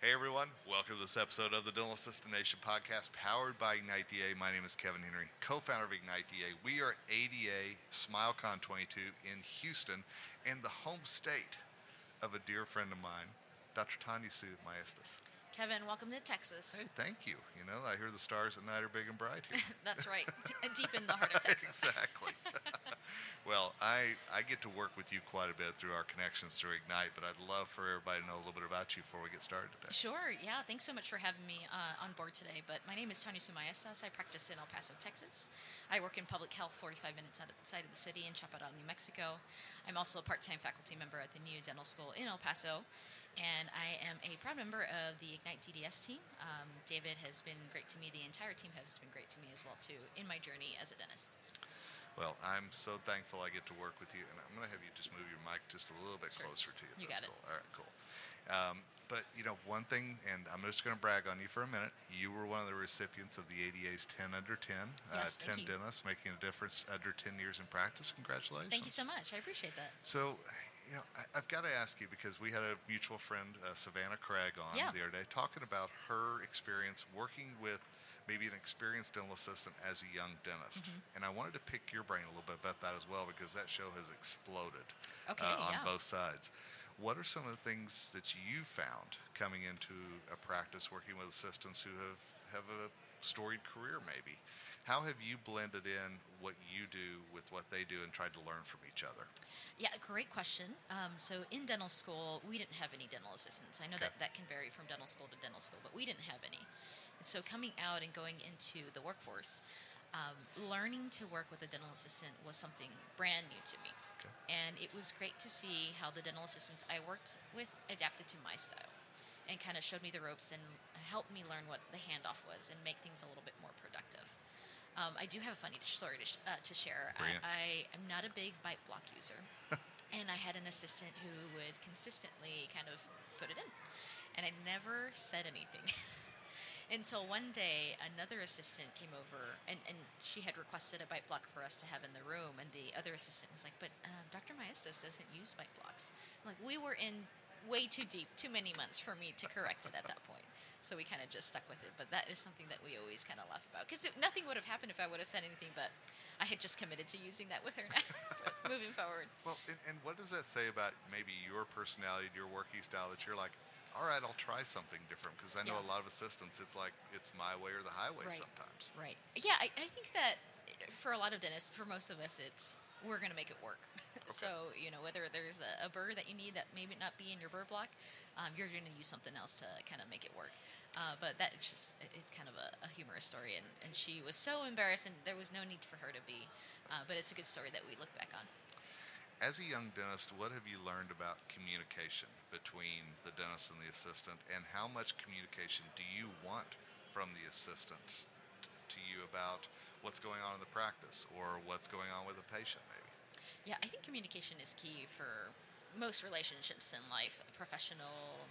Hey everyone, welcome to this episode of the Dental Assistant Nation podcast powered by Ignite DA. My name is Kevin Henry, co founder of Ignite DA. We are ADA SmileCon 22 in Houston in the home state of a dear friend of mine, Dr. Tanya Sue Maestas. Kevin, welcome to Texas. Hey, thank you. You know, I hear the stars at night are big and bright here. That's right, deep in the heart of Texas. exactly. well, I, I get to work with you quite a bit through our connections through Ignite, but I'd love for everybody to know a little bit about you before we get started today. Sure, yeah. Thanks so much for having me uh, on board today. But my name is Tanya Sue Maestas. I practice in El Paso, Texas. I work in public health 45 minutes outside of the city in Chaparral, New Mexico. I'm also a part time faculty member at the New Dental School in El Paso. And I am a proud member of the Ignite DDS team. Um, David has been great to me. The entire team has been great to me as well, too, in my journey as a dentist. Well, I'm so thankful I get to work with you, and I'm going to have you just move your mic just a little bit Sure. closer to you. You got it. cool. All right, cool. Um, but you know, one thing, and I'm just going to brag on you for a minute. You were one of the recipients of the ADA's 10 under 10, Yes, uh, thank 10 you. dentists making a difference under 10 years in practice. Congratulations. Thank you so much. I appreciate that. So, you know, I, I've got to ask you because we had a mutual friend, uh, Savannah Craig, on Yeah. the other day talking about her experience working with maybe an experienced dental assistant as a young dentist. Mm-hmm. And I wanted to pick your brain a little bit about that as well because that show has exploded Okay, uh, on yeah. both sides. What are some of the things that you found coming into a practice working with assistants who have, have a storied career, maybe? How have you blended in what you do with what they do and tried to learn from each other? Yeah, great question. Um, so in dental school, we didn't have any dental assistants. I know Okay. that that can vary from dental school to dental school, but we didn't have any. So coming out and going into the workforce, um, learning to work with a dental assistant was something brand new to me. Okay. And it was great to see how the dental assistants I worked with adapted to my style and kind of showed me the ropes and helped me learn what the handoff was and make things a little bit more productive. Um, I do have a funny story to, sh- uh, to share. I, I am not a big bite block user, and I had an assistant who would consistently kind of put it in, and I never said anything. Until one day, another assistant came over, and, and she had requested a bite block for us to have in the room. And the other assistant was like, "But um, Dr. Maestas doesn't use bite blocks." I'm like we were in way too deep, too many months for me to correct it at that point. So we kind of just stuck with it. But that is something that we always kind of laugh about because nothing would have happened if I would have said anything. But I had just committed to using that with her now, moving forward. Well, and, and what does that say about maybe your personality, your working style that you're like, all right, I'll try something different? Because I know Yeah. a lot of assistants, it's like it's my way or the highway Right. sometimes. Right. Yeah, I, I think that for a lot of dentists, for most of us, it's we're going to make it work. So, you know, whether there's a, a burr that you need that maybe not be in your burr block, um, you're going to use something else to kind of make it work. Uh, but that it's just it, it's kind of a, a humorous story, and, and she was so embarrassed, and there was no need for her to be. Uh, but it's a good story that we look back on. As a young dentist, what have you learned about communication between the dentist and the assistant, and how much communication do you want from the assistant to you about what's going on in the practice or what's going on with a patient? Yeah, I think communication is key for most relationships in life, professional,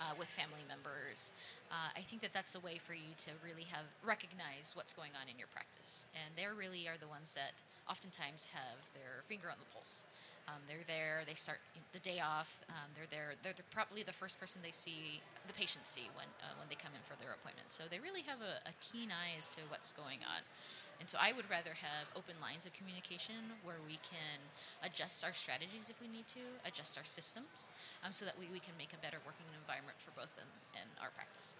uh, with family members. Uh, I think that that's a way for you to really have recognize what's going on in your practice, and they really are the ones that oftentimes have their finger on the pulse. Um, they're there. They start the day off. Um, they're there. They're the, probably the first person they see, the patients see when uh, when they come in for their appointment. So they really have a, a keen eye as to what's going on. And so I would rather have open lines of communication where we can adjust our strategies if we need to, adjust our systems, um, so that we, we can make a better working environment for both them and our practice.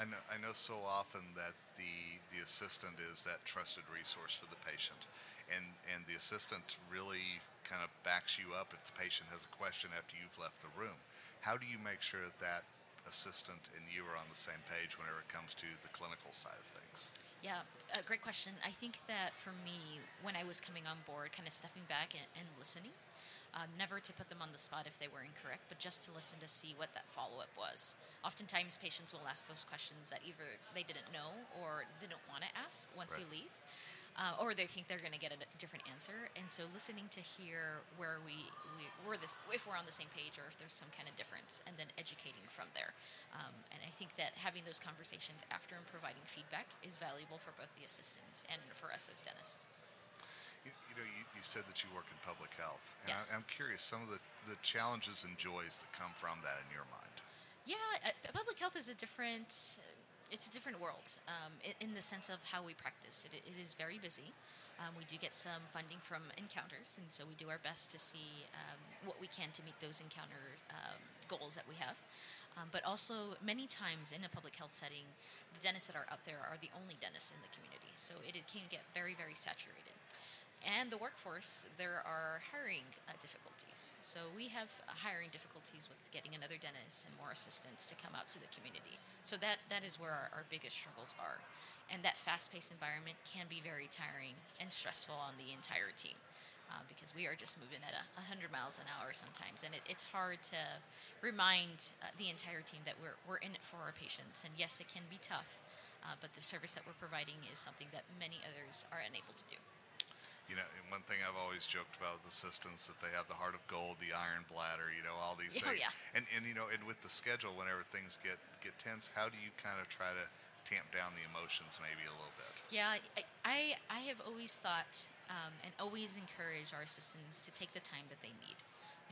I know, I know so often that the, the assistant is that trusted resource for the patient. And, and the assistant really kind of backs you up if the patient has a question after you've left the room. How do you make sure that that assistant and you are on the same page whenever it comes to the clinical side of things? Yeah, uh, great question. I think that for me, when I was coming on board, kind of stepping back and, and listening, um, never to put them on the spot if they were incorrect, but just to listen to see what that follow up was. Oftentimes, patients will ask those questions that either they didn't know or didn't want to ask once you leave. Uh, or they think they're going to get a different answer, and so listening to hear where we, we we're this if we're on the same page or if there's some kind of difference, and then educating from there. Um, and I think that having those conversations after and providing feedback is valuable for both the assistants and for us as dentists. You, you know, you, you said that you work in public health. And Yes. I, I'm curious, some of the, the challenges and joys that come from that in your mind. Yeah, uh, public health is a different. It's a different world um, in, the sense of how we practice. it, it is very busy. Um, we do get some funding from encounters, and so we do our best to see um, what we can to meet those encounter um, goals that we have. Um, but also, many times in a public health setting, the dentists that are out there are the only dentists in the community, so it, it can get very, very saturated and the workforce, there are hiring uh, difficulties. So we have uh, hiring difficulties with getting another dentist and more assistants to come out to the community. So that, that is where our, our biggest struggles are. And that fast paced environment can be very tiring and stressful on the entire team. Uh, because we are just moving at a 100 miles an hour sometimes, and it, it's hard to remind uh, the entire team that we're, we're in it for our patients. And yes, it can be tough, uh, but the service that we're providing is something that many others are unable to do you know, one thing I've always joked about with assistants that they have the heart of gold, the iron bladder, you know, all these oh, things. Yeah. And and you know, and with the schedule, whenever things get get tense, how do you kind of try to tamp down the emotions maybe a little bit? Yeah, I I, I have always thought um, and always encourage our assistants to take the time that they need.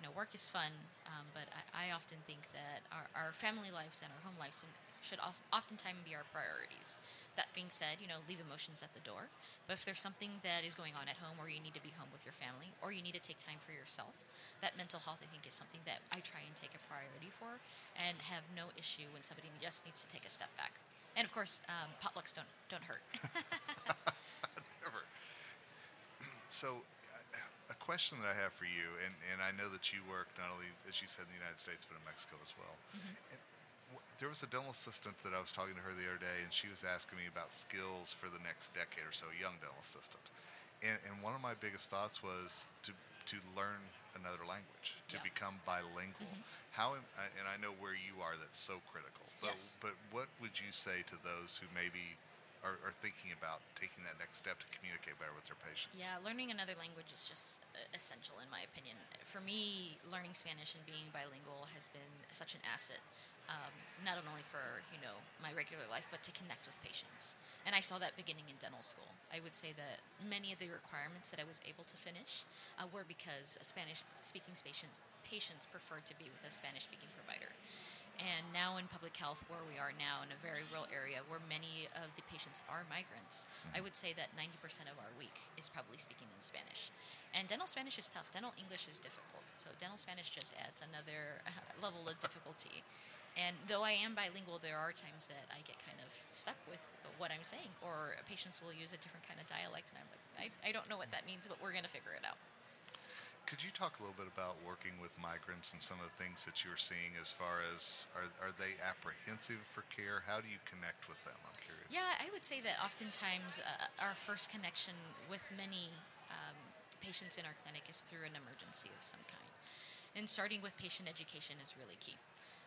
You know, work is fun, um, but I, I, often think that our, our family lives and our home lives should oftentimes be our priorities. That being said, you know, leave emotions at the door. But if there's something that is going on at home where you need to be home with your family or you need to take time for yourself, that mental health, I think, is something that I try and take a priority for and have no issue when somebody just needs to take a step back. And of course, um, potlucks don't don't hurt. Never. So, question that I have for you, and, and I know that you work not only, as you said, in the United States, but in Mexico as well. Mm-hmm there was a dental assistant that I was talking to her the other day, and she was asking me about skills for the next decade or so, a young dental assistant. And, and one of my biggest thoughts was to to learn another language, to yeah. become bilingual. Mm-hmm. How and I know where you are, that's so critical. But, yes. but what would you say to those who maybe are, are, thinking about taking that next step to communicate better with their patients? Yeah, learning another language is just essential, in my opinion. For me, learning Spanish and being bilingual has been such an asset um, not only for you know my regular life, but to connect with patients. And I saw that beginning in dental school. I would say that many of the requirements that I was able to finish uh, were because Spanish-speaking patients patients preferred to be with a Spanish-speaking provider. And now in public health, where we are now in a very rural area where many of the patients are migrants, I mm-hmm. would say that 90% of our week is probably speaking in Spanish. And dental Spanish is tough. Dental English is difficult. So dental Spanish just adds another uh, level of difficulty. And though I am bilingual, there are times that I get kind of stuck with what I'm saying, or patients will use a different kind of dialect, and I'm like, I, I don't know what that means, but we're going to figure it out. Could you talk a little bit about working with migrants and some of the things that you're seeing as far as are, are they apprehensive for care? How do you connect with them? I'm curious. Yeah, I would say that oftentimes uh, our first connection with many um, patients in our clinic is through an emergency of some kind. And starting with patient education is really key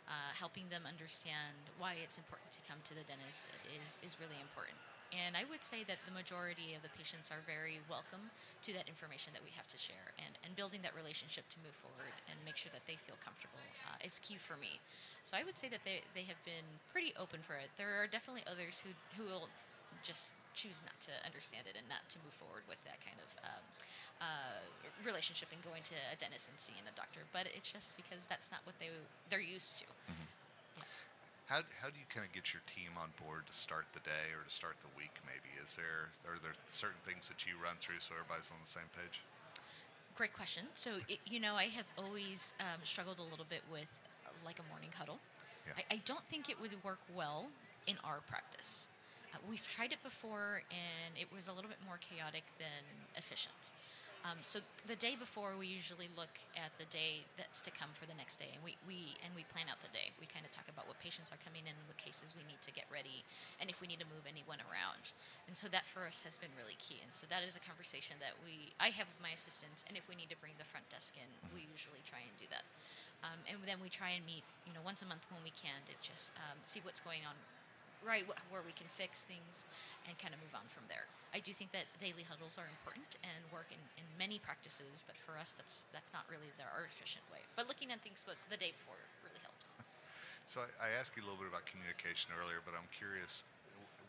uh, helping them understand why it's important to come to the dentist is, is really important. And I would say that the majority of the patients are very welcome to that information that we have to share. And, and building that relationship to move forward and make sure that they feel comfortable uh, is key for me. So I would say that they, they have been pretty open for it. There are definitely others who, who will just choose not to understand it and not to move forward with that kind of um, uh, relationship and going to a dentist and seeing a doctor. But it's just because that's not what they they're used to. Mm-hmm. How, how do you kind of get your team on board to start the day or to start the week? Maybe is there are there certain things that you run through so everybody's on the same page? Great question. So it, you know, I have always um, struggled a little bit with uh, like a morning huddle. Yeah. I, I don't think it would work well in our practice. Uh, we've tried it before, and it was a little bit more chaotic than efficient. Um, so the day before, we usually look at the day that's to come for the next day, and we, we and we plan out the day. We kind of talk about what patients are coming in, what cases we need to get ready, and if we need to move anyone around. And so that for us has been really key. And so that is a conversation that we I have with my assistants, and if we need to bring the front desk in, we usually try and do that. Um, and then we try and meet, you know, once a month when we can to just um, see what's going on right where we can fix things and kind of move on from there. I do think that daily huddles are important and work in, in many practices, but for us, that's that's not really the our efficient way. But looking at things but the day before really helps. So I, I asked you a little bit about communication earlier, but I'm curious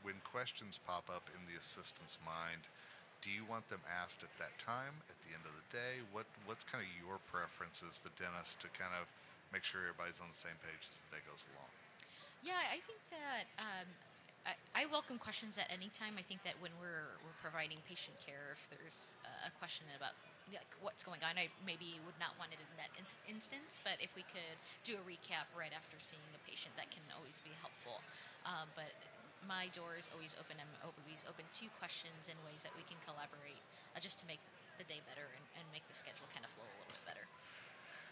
when questions pop up in the assistant's mind. Do you want them asked at that time, at the end of the day? What what's kind of your preference as the dentist to kind of make sure everybody's on the same page as the day goes along? Yeah, I think that um, I, I welcome questions at any time. I think that when we're, we're providing patient care, if there's a question about like, what's going on, I maybe would not want it in that in- instance, but if we could do a recap right after seeing a patient, that can always be helpful. Um, but my door is always open. I'm always open to questions and ways that we can collaborate uh, just to make the day better and, and make the schedule kind of flow a little bit better.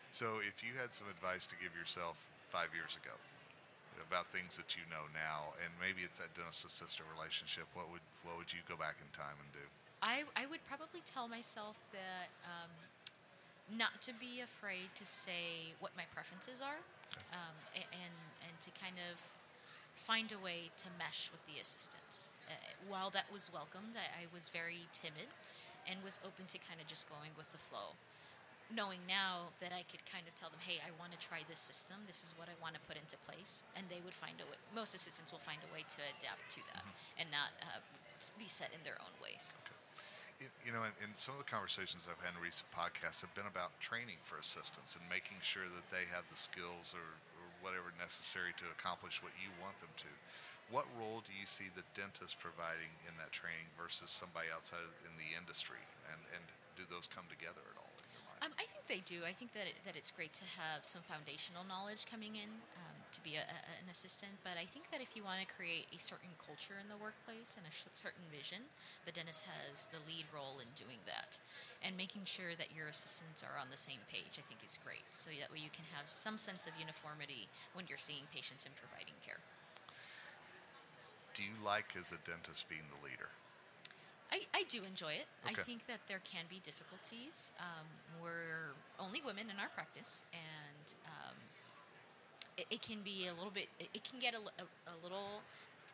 So, if you had some advice to give yourself five years ago about things that you know now, and maybe it's that dentist assistant relationship, what would what would you go back in time and do? I, I would probably tell myself that um, not to be afraid to say what my preferences are, um, and and to kind of find a way to mesh with the assistants. Uh, while that was welcomed, I, I was very timid and was open to kind of just going with the flow. Knowing now that I could kind of tell them, hey, I want to try this system. This is what I want to put into place, and they would find a way. Most assistants will find a way to adapt to that and not uh, be set in their own ways. You- You know, and, and some of the conversations I've had in recent podcasts have been about training for assistants and making sure that they have the skills or, or whatever necessary to accomplish what you want them to. What role do you see the dentist providing in that training versus somebody outside in the industry? And, and do those come together at all in your mind? Um, I think they do. I think that it, that it's great to have some foundational knowledge coming in um, to be a, a, an assistant. But I think that if you want to create a certain culture in the workplace and a sh- certain vision, the dentist has the lead role in doing that. And making sure that your assistants are on the same page, I think, is great. So that way you can have some sense of uniformity when you're seeing patients and providing care. do you like as a dentist being the leader? Do enjoy it. I think that there can be difficulties. Um, we're only women in our practice, and um, it, it can be a little bit. It, it can get a, a, a little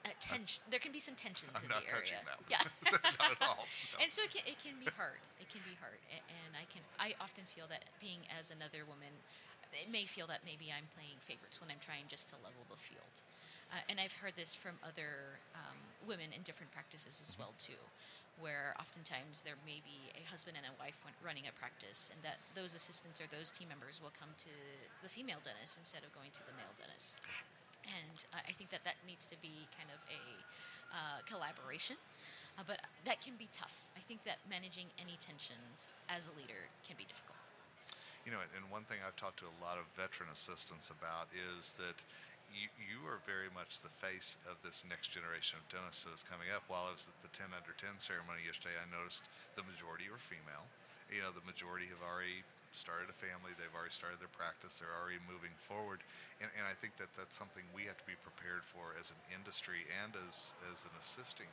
uh, tension. There can be some tensions I'm in not the touching area. that. Yeah. not at all. No. And so it can, it can be hard. It can be hard, and I can. I often feel that being as another woman, it may feel that maybe I'm playing favorites when I'm trying just to level the field. Uh, and I've heard this from other um, women in different practices as well too, where oftentimes there may be a husband and a wife running a practice, and that those assistants or those team members will come to the female dentist instead of going to the male dentist. And uh, I think that that needs to be kind of a uh, collaboration. Uh, but that can be tough. I think that managing any tensions as a leader can be difficult. You know, and one thing I've talked to a lot of veteran assistants about is that you, you are very much the face of this next generation of dentists that is coming up. While I was at the 10 under 10 ceremony yesterday, I noticed the majority were female. You know, the majority have already started a family, they've already started their practice, they're already moving forward. And, and I think that that's something we have to be prepared for as an industry and as, as an assisting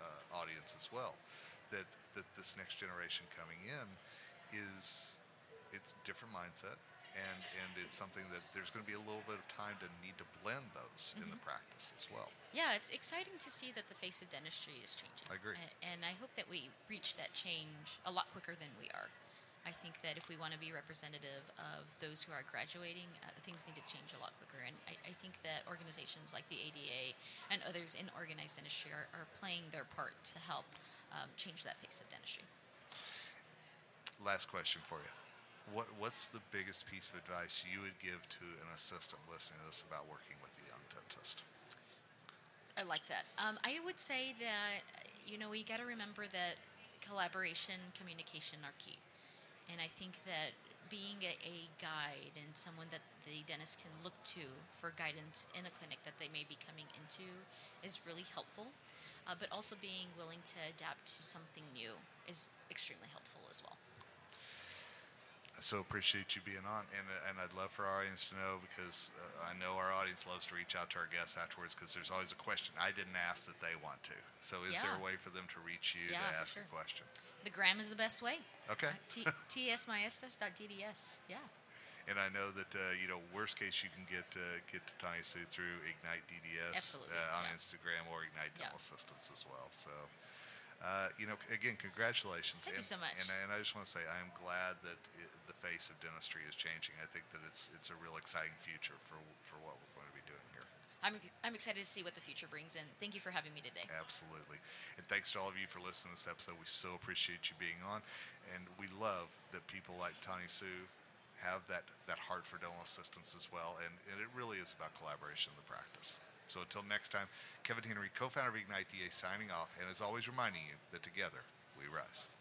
uh, audience as well. That, that this next generation coming in is it's different mindset and and it's something that there's going to be a little bit of time to need to blend those in the practice as well Yeah, it's exciting to see that the face of dentistry is changing. I agree. And I hope that we reach that change a lot quicker than we are. I think that if we want to be representative of those who are graduating, uh, things need to change a lot quicker. And I, I think that organizations like the ADA and others in organized dentistry are, are playing their part to help um, change that face of dentistry. last question for you what what's the biggest piece of advice you would give to an assistant listening to this about working with a young dentist I like that. Um, I would say that you know we got to remember that collaboration, communication are key, and I think that being a, a guide and someone that the dentist can look to for guidance in a clinic that they may be coming into is really helpful. Uh, but also being willing to adapt to something new is extremely helpful as well. So appreciate you being on, and and I'd love for our audience to know because uh, I know our audience loves to reach out to our guests afterwards because there's always a question I didn't ask that they want to. So is there a way for them to reach you Yeah, to ask sure. a question? The gram is the best way. Okay. Uh, T- tsmaestas.dds. Yeah. And I know that uh, you know worst case you can get uh, get to Tanya Sue through Ignite DDS uh, on yeah. Instagram or Ignite Yeah. Dental Assistance as well. So. Uh, you know, again, congratulations. Thank and, you so much. And, and I just want to say, I am glad that it, face of dentistry is changing. I think that it's it's a real exciting future for for what we're going to be doing here. I'm, I'm excited to see what the future brings in. Thank you for having me today. Absolutely. And thanks to all of you for listening to this episode. We so appreciate you being on. And we love that people like Tanya Sue have that, that heart for dental assistance as well. And, and it really is about collaboration in the practice. So until next time, Kevin Henry, co founder of Ignite DA, signing off, and as always, reminding you that together we rise.